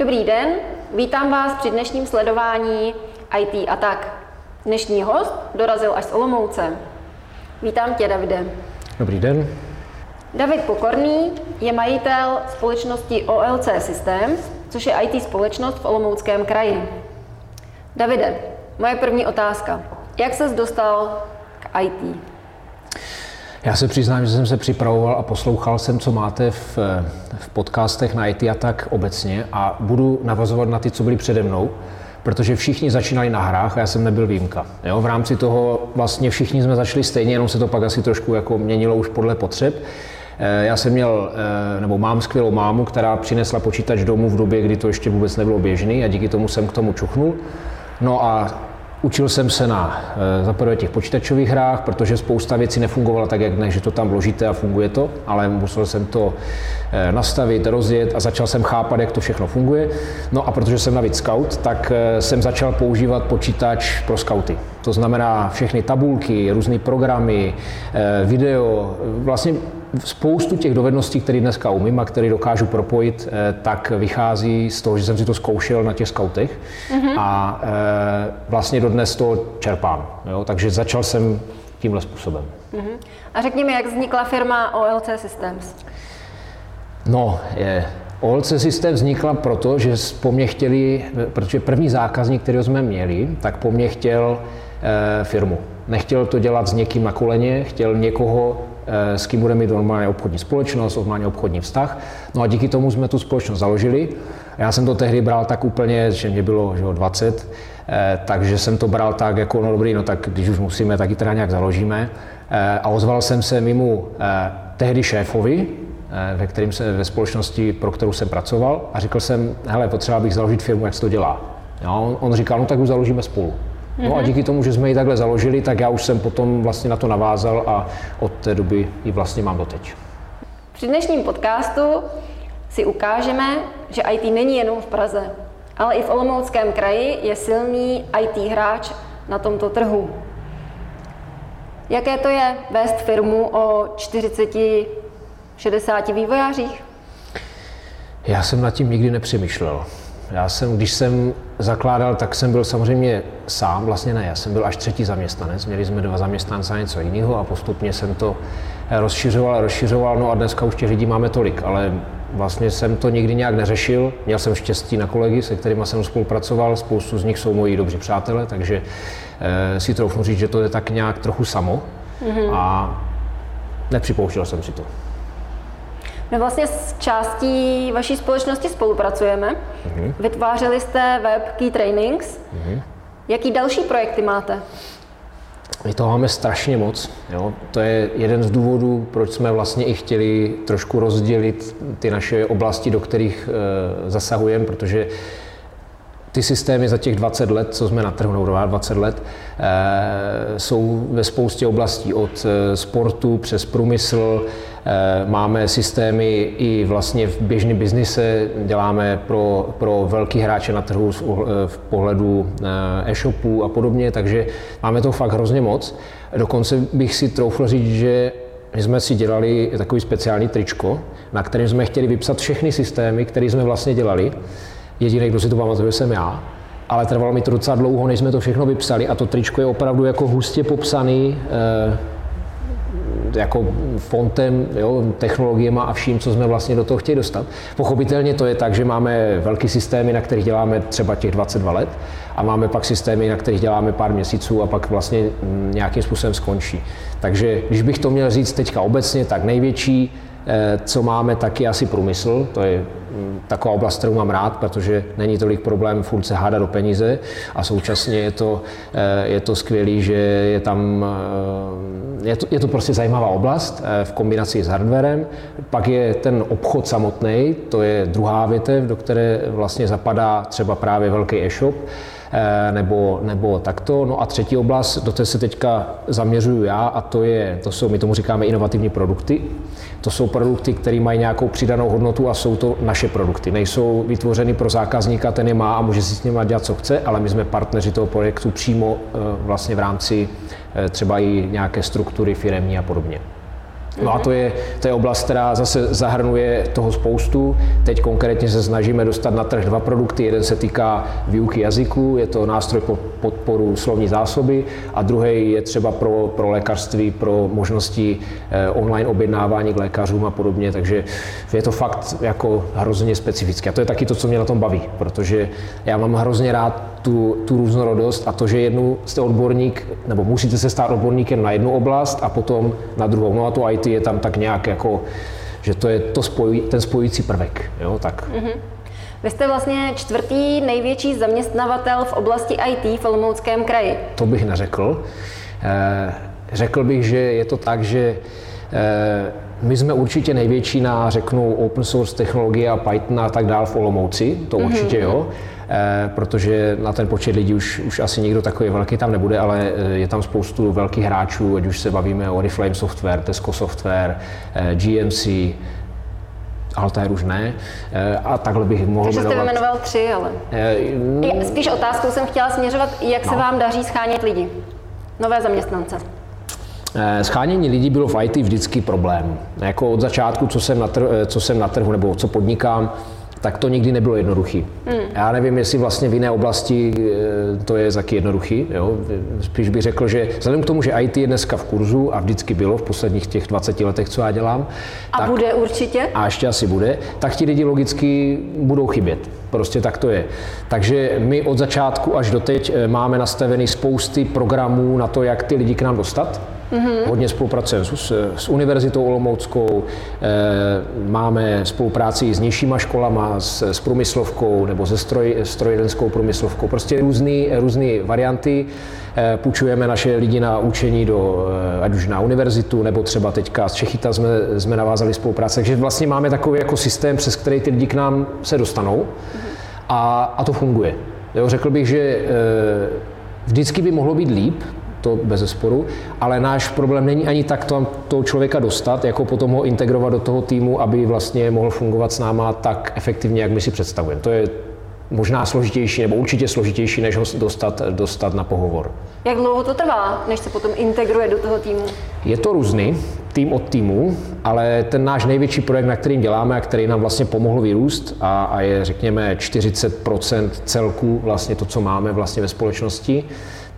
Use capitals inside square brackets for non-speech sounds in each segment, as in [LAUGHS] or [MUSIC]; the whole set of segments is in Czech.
Dobrý den, vítám vás při dnešním sledování IT a tak. Dnešní host dorazil až z Olomouce. Vítám tě, Davide. Dobrý den. David Pokorný je majitel společnosti OLC Systems, což je IT společnost v Olomouckém kraji. Davide, moje první otázka. Jak ses dostal k IT? Já se přiznám, že jsem se připravoval a poslouchal jsem, co máte v, v podcastech na IT a tak obecně a budu navazovat na ty, co byli přede mnou, protože všichni začínali na hrách a já jsem nebyl výjimka. Jo, v rámci toho vlastně všichni jsme začali stejně, jenom se to pak asi trošku jako měnilo už podle potřeb. Eh, já jsem měl, eh, nebo mám skvělou mámu, která přinesla počítač domů v době, kdy to ještě vůbec nebylo běžný a díky tomu jsem k tomu čuchnul. No a Učil jsem se na eh, za prvé těch počítačových hrách, protože spousta věcí nefungovala tak, jak ne, že to tam vložíte a funguje to, ale musel jsem to eh, nastavit, rozjet a začal jsem chápat, jak to všechno funguje. No a protože jsem navíc scout, tak eh, jsem začal používat počítač pro scouty. To znamená všechny tabulky, různé programy, video, vlastně spoustu těch dovedností, které dneska umím a které dokážu propojit, eh, tak vychází z toho, že jsem si to zkoušel na těch skautech mm-hmm. a eh, vlastně dodnes to čerpám. Jo? Takže začal jsem tímhle způsobem. Mm-hmm. A řekni mi, jak vznikla firma OLC Systems? No, je, OLC System vznikla proto, že po mně chtěli, protože první zákazník, který jsme měli, tak po mně chtěl e, firmu. Nechtěl to dělat s někým na koleně, chtěl někoho, s kým bude mít normálně obchodní společnost, normálně obchodní vztah. No a díky tomu jsme tu společnost založili. Já jsem to tehdy bral tak úplně, že mě bylo že 20, eh, takže jsem to bral tak jako, no dobrý, no tak když už musíme, tak ji teda nějak založíme. Eh, a ozval jsem se mimo tehdy šéfovi, ve, kterým se, ve společnosti, pro kterou jsem pracoval a řekl jsem, hele, potřeba bych založit firmu, jak se to dělá. Jo, on říkal, no tak už založíme spolu. No a mhm. díky tomu, že jsme ji takhle založili, tak já už jsem potom vlastně na to navázal a od té doby ji vlastně mám doteď. Při dnešním podcastu si ukážeme, že IT není jenom v Praze, ale i v Olomouckém kraji je silný IT hráč na tomto trhu. Jaké to je vést firmu o 40-60 vývojářích? Já jsem nad tím nikdy nepřemýšlel. Já jsem, když jsem zakládal, tak jsem byl samozřejmě sám, vlastně ne, já jsem byl až třetí zaměstnanec, měli jsme dva zaměstnance a něco jiného a postupně jsem to rozšiřoval, rozšiřoval, no a dneska už těch lidí máme tolik, ale vlastně jsem to nikdy nějak neřešil, měl jsem štěstí na kolegy, se kterými jsem spolupracoval, spoustu z nich jsou moji dobří přátelé, takže eh, si troufnu říct, že to je tak nějak trochu samo mm-hmm. a nepřipouštěl jsem si to. My vlastně s částí vaší společnosti spolupracujeme. Mm-hmm. Vytvářeli jste web Key Trainings. Mm-hmm. Jaký další projekty máte? My toho máme strašně moc. Jo? To je jeden z důvodů, proč jsme vlastně i chtěli trošku rozdělit ty naše oblasti, do kterých e, zasahujeme, protože ty systémy za těch 20 let, co jsme na trhu, nebo 20 let, e, jsou ve spoustě oblastí, od e, sportu přes průmysl, Eh, máme systémy i vlastně v běžném biznise, děláme pro, pro velký hráče na trhu v pohledu eh, e-shopů a podobně, takže máme to fakt hrozně moc. Dokonce bych si troufl říct, že my jsme si dělali takový speciální tričko, na kterém jsme chtěli vypsat všechny systémy, které jsme vlastně dělali. Jediný, kdo si to pamatuje, jsem já. Ale trvalo mi to docela dlouho, než jsme to všechno vypsali a to tričko je opravdu jako hustě popsaný. Eh, jako fontem, jo, technologiemi a vším, co jsme vlastně do toho chtěli dostat. Pochopitelně to je tak, že máme velký systémy, na kterých děláme třeba těch 22 let a máme pak systémy, na kterých děláme pár měsíců a pak vlastně nějakým způsobem skončí. Takže když bych to měl říct teďka obecně, tak největší co máme, taky asi průmysl. To je mm, taková oblast, kterou mám rád, protože není tolik problém furt se hádat do peníze a současně je to, eh, je to skvělé, že je tam, eh, je to, je to prostě zajímavá oblast v kombinaci s hardwarem. Pak je ten obchod samotný, to je druhá větev, do které vlastně zapadá třeba právě velký e-shop, nebo, nebo takto. No a třetí oblast, do té se teďka zaměřuju já, a to, je, to jsou, my tomu říkáme inovativní produkty. To jsou produkty, které mají nějakou přidanou hodnotu a jsou to naše produkty. Nejsou vytvořeny pro zákazníka, ten je má a může si s nimi dělat, co chce, ale my jsme partneři toho projektu přímo eh, vlastně v rámci eh, třeba i nějaké struktury firemní a podobně. No a to je, to je oblast, která zase zahrnuje toho spoustu. Teď konkrétně se snažíme dostat na trh dva produkty. Jeden se týká výuky jazyku, je to nástroj pro podporu slovní zásoby a druhý je třeba pro, pro lékařství, pro možnosti eh, online objednávání k lékařům a podobně. Takže je to fakt jako hrozně specifické. A to je taky to, co mě na tom baví, protože já mám hrozně rád tu, tu různorodost a to, že jednu jste odborník, nebo musíte se stát odborníkem na jednu oblast a potom na druhou. No a to IT je tam tak nějak jako, že to je to spojují, ten spojující prvek. Jo, tak. Mm-hmm. Vy jste vlastně čtvrtý největší zaměstnavatel v oblasti IT v Olomouckém kraji. To bych neřekl. Eh, řekl bych, že je to tak, že eh, my jsme určitě největší na, řeknu, open source technologie a Python a tak dál v Olomouci, to mm-hmm. určitě jo. Protože na ten počet lidí už, už asi nikdo takový velký tam nebude, ale eh, je tam spoustu velkých hráčů, ať už se bavíme o Oriflame Software, Tesco Software, eh, GMC, Altair už ne. A takhle bych mohl Takže jmenovat. jste vyjmenoval tři, ale... E, Spíš otázkou jsem chtěla směřovat, jak no. se vám daří schánět lidi, nové zaměstnance. Schánění lidí bylo v IT vždycky problém. Jako od začátku, co jsem na, trhu, co jsem na trhu nebo co podnikám, tak to nikdy nebylo jednoduché. Hmm. Já nevím, jestli vlastně v jiné oblasti eh, to je taky jednoduchý. Jo? Spíš bych řekl, že vzhledem k tomu, že IT je dneska v kurzu a vždycky bylo v posledních těch 20 letech, co já dělám. A tak, bude určitě? A ještě asi bude. Tak ti lidi logicky budou chybět. Prostě tak to je. Takže my od začátku až do teď eh, máme nastavený spousty programů na to, jak ty lidi k nám dostat. Mm-hmm. Hodně spolupracujeme s, s Univerzitou Olomouckou, e, máme spolupráci s nižšíma školama, s, s průmyslovkou nebo se stroj, strojidenskou průmyslovkou. Prostě různé varianty. E, půjčujeme naše lidi na učení do, e, ať už na univerzitu, nebo třeba teďka z Čechyta jsme, jsme navázali spolupráce. Takže vlastně máme takový jako systém, přes který ty lidi k nám se dostanou mm-hmm. a, a to funguje. Jo, řekl bych, že e, vždycky by mohlo být líp, to bez zesporu, ale náš problém není ani tak to, toho člověka dostat, jako potom ho integrovat do toho týmu, aby vlastně mohl fungovat s náma tak efektivně, jak my si představujeme. To je možná složitější, nebo určitě složitější, než ho dostat, dostat na pohovor. Jak dlouho to trvá, než se potom integruje do toho týmu? Je to různý, tým od týmu, ale ten náš největší projekt, na kterým děláme a který nám vlastně pomohl vyrůst a, a je, řekněme, 40% celku vlastně to, co máme vlastně ve společnosti,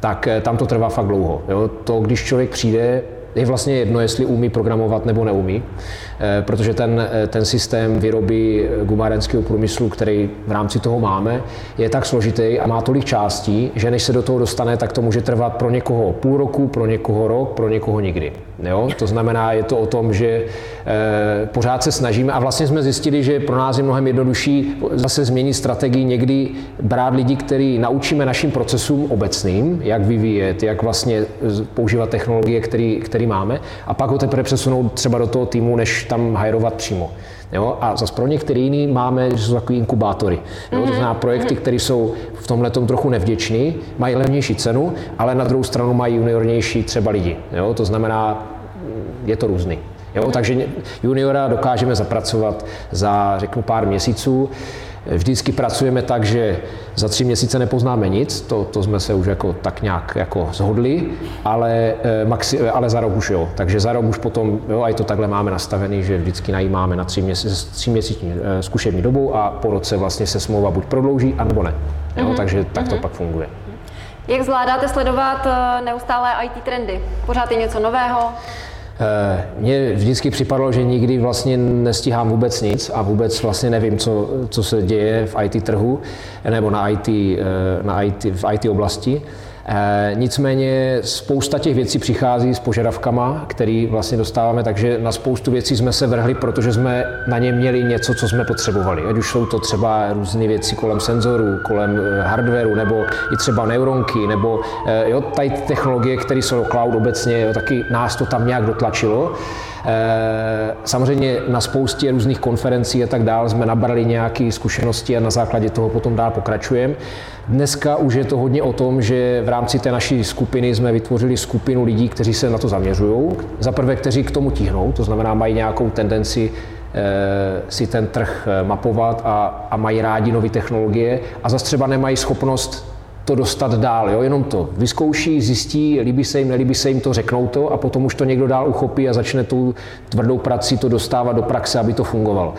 tak eh, tam to trvá fakt dlouho. Jo? To, když člověk přijde, je vlastně jedno, jestli umí programovat nebo neumí, eh, protože ten, eh, ten systém výroby gumárenského průmyslu, který v rámci toho máme, je tak složitý a má tolik částí, že než se do toho dostane, tak to může trvat pro někoho půl roku, pro někoho rok, pro někoho nikdy. Jo? To znamená, je to o tom, že e, pořád se snažíme a vlastně jsme zjistili, že pro nás je mnohem jednodušší zase změnit strategii, někdy brát lidi, který naučíme našim procesům obecným, jak vyvíjet, jak vlastně používat technologie, který, který máme, a pak ho teprve přesunout třeba do toho týmu, než tam hajrovat přímo. Jo? A zase pro některý jiný máme, že jsou takový inkubátory. Jo? To znamená projekty, které jsou v tomhle trochu nevděční, mají levnější cenu, ale na druhou stranu mají juniornější třeba lidi. Jo? To znamená, je to různý. Jo? Takže juniora dokážeme zapracovat za, řeknu, pár měsíců. Vždycky pracujeme tak, že za tři měsíce nepoznáme nic, to, to jsme se už jako tak nějak jako zhodli, ale, eh, maxi, ale za rok už jo. Takže za rok už potom, jo, a i to takhle máme nastavený, že vždycky najímáme na tři, měsíc, tři měsíční eh, zkušební dobu a po roce vlastně se smlouva buď prodlouží, anebo ne. Jo, mm-hmm. Takže tak to mm-hmm. pak funguje. Jak zvládáte sledovat eh, neustále IT trendy? Pořád je něco nového? Eh, mně vždycky připadalo, že nikdy vlastně nestíhám vůbec nic a vůbec vlastně nevím, co, co se děje v IT trhu nebo na IT, eh, na IT, v IT oblasti. E, nicméně spousta těch věcí přichází s požadavkama, který vlastně dostáváme, takže na spoustu věcí jsme se vrhli, protože jsme na ně měli něco, co jsme potřebovali. Ať už jsou to třeba různé věci kolem senzorů, kolem eh, hardwareu, nebo i třeba neuronky, nebo e, jo, tady technologie, které jsou cloud obecně, jo, taky nás to tam nějak dotlačilo. Samozřejmě na spoustě různých konferencí a tak dále jsme nabrali nějaké zkušenosti a na základě toho potom dál pokračujeme. Dneska už je to hodně o tom, že v rámci té naší skupiny jsme vytvořili skupinu lidí, kteří se na to zaměřují. Za prvé, kteří k tomu tíhnou, to znamená, mají nějakou tendenci e, si ten trh eh, mapovat a, a mají rádi nové technologie a zase třeba nemají schopnost to dostat dál. Jo? Jenom to vyzkouší, zjistí, líbí se jim, nelíbí se jim to, řeknou to a potom už to někdo dál uchopí a začne tu tvrdou prací to dostávat do praxe, aby to fungovalo.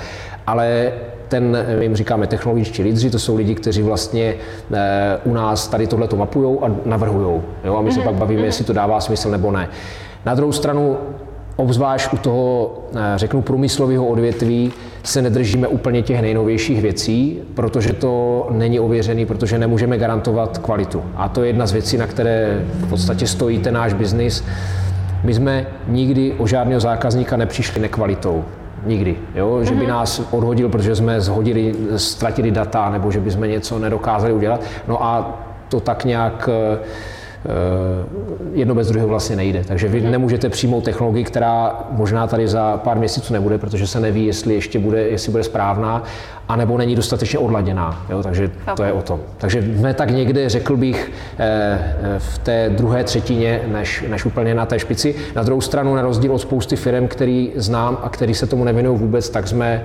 Ale ten, my jim říkáme technologičtí lídři, to jsou lidi, kteří vlastně e, u nás tady tohle to mapují a navrhují. A my se mm-hmm. pak bavíme, mm-hmm. jestli to dává smysl nebo ne. Na druhou stranu obzvlášť u toho, eh, řeknu, průmyslového odvětví se nedržíme úplně těch nejnovějších věcí, protože to není ověřený, protože nemůžeme garantovat kvalitu. A to je jedna z věcí, na které v podstatě stojí ten náš biznis. My jsme nikdy o žádného zákazníka nepřišli nekvalitou. Nikdy. Jo? Že by mhm. nás odhodil, protože jsme zhodili, ztratili data, nebo že by jsme něco nedokázali udělat. No a to tak nějak Eh, jedno bez druhého vlastně nejde. Takže vy nemůžete přijmout technologii, která možná tady za pár měsíců nebude, protože se neví, jestli ještě bude, jestli bude správná, anebo není dostatečně odladěná. Jo? Takže to je o tom. Takže jsme tak někde, řekl bych, eh, eh, v té druhé třetině, než, než úplně na té špici. Na druhou stranu, na rozdíl od spousty firm, který znám a který se tomu nevěnují vůbec, tak jsme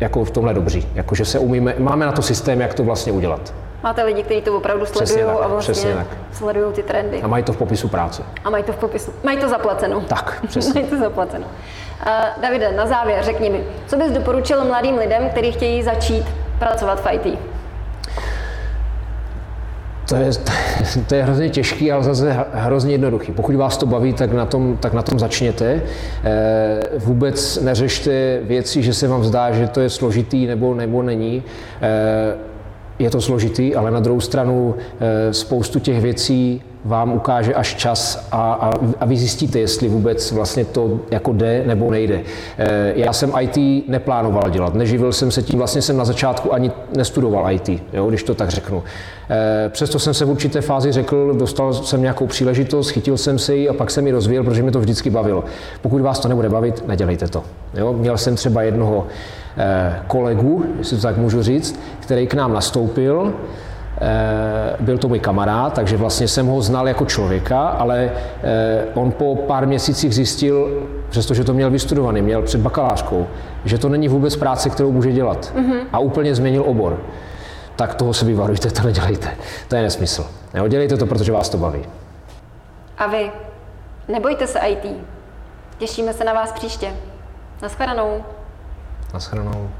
jako v tomhle dobří. Jakože se umíme, máme na to systém, jak to vlastně udělat. Máte lidi, kteří to opravdu sledují a vlastně sledují ty trendy. A mají to v popisu práce. A mají to v popisu. Mají to zaplaceno. Tak, přesně. [LAUGHS] mají to zaplaceno. Uh, Davide, na závěr řekni mi, co bys doporučil mladým lidem, kteří chtějí začít pracovat v IT? To je, [LAUGHS] to je hrozně těžký, ale zase hrozně jednoduchý. Pokud vás to baví, tak na tom, tak na tom začněte. Eh, vůbec neřešte věci, že se vám zdá, že to je složitý nebo, nebo není. Je to složitý, ale na druhou stranu eh, spoustu těch věcí vám ukáže až čas a, a, a vy zjistíte, jestli vůbec vlastně to jako jde nebo nejde. Eh, já jsem IT neplánoval dělat, neživil jsem se tím, vlastně jsem na začátku ani nestudoval IT, jo, když to tak řeknu. Eh, přesto jsem se v určité fázi řekl, dostal jsem nějakou příležitost, chytil jsem se ji a pak jsem ji rozvíjel, protože mi to vždycky bavilo. Pokud vás to nebude bavit, nedělejte to. Jo? Měl jsem třeba jednoho kolegu, jestli to tak můžu říct, který k nám nastoupil, Eh, byl to můj kamarád, takže vlastně jsem ho znal jako člověka, ale eh, on po pár měsících zjistil, přestože to měl vystudovaný, měl před bakalářkou, že to není vůbec práce, kterou může dělat. Mm-hmm. A úplně změnil obor. Tak toho se vyvarujte, to nedělejte. To je nesmysl. Jo, dělejte to, protože vás to baví. A vy? Nebojte se IT. Těšíme se na vás příště. Naschledanou. Naschledanou.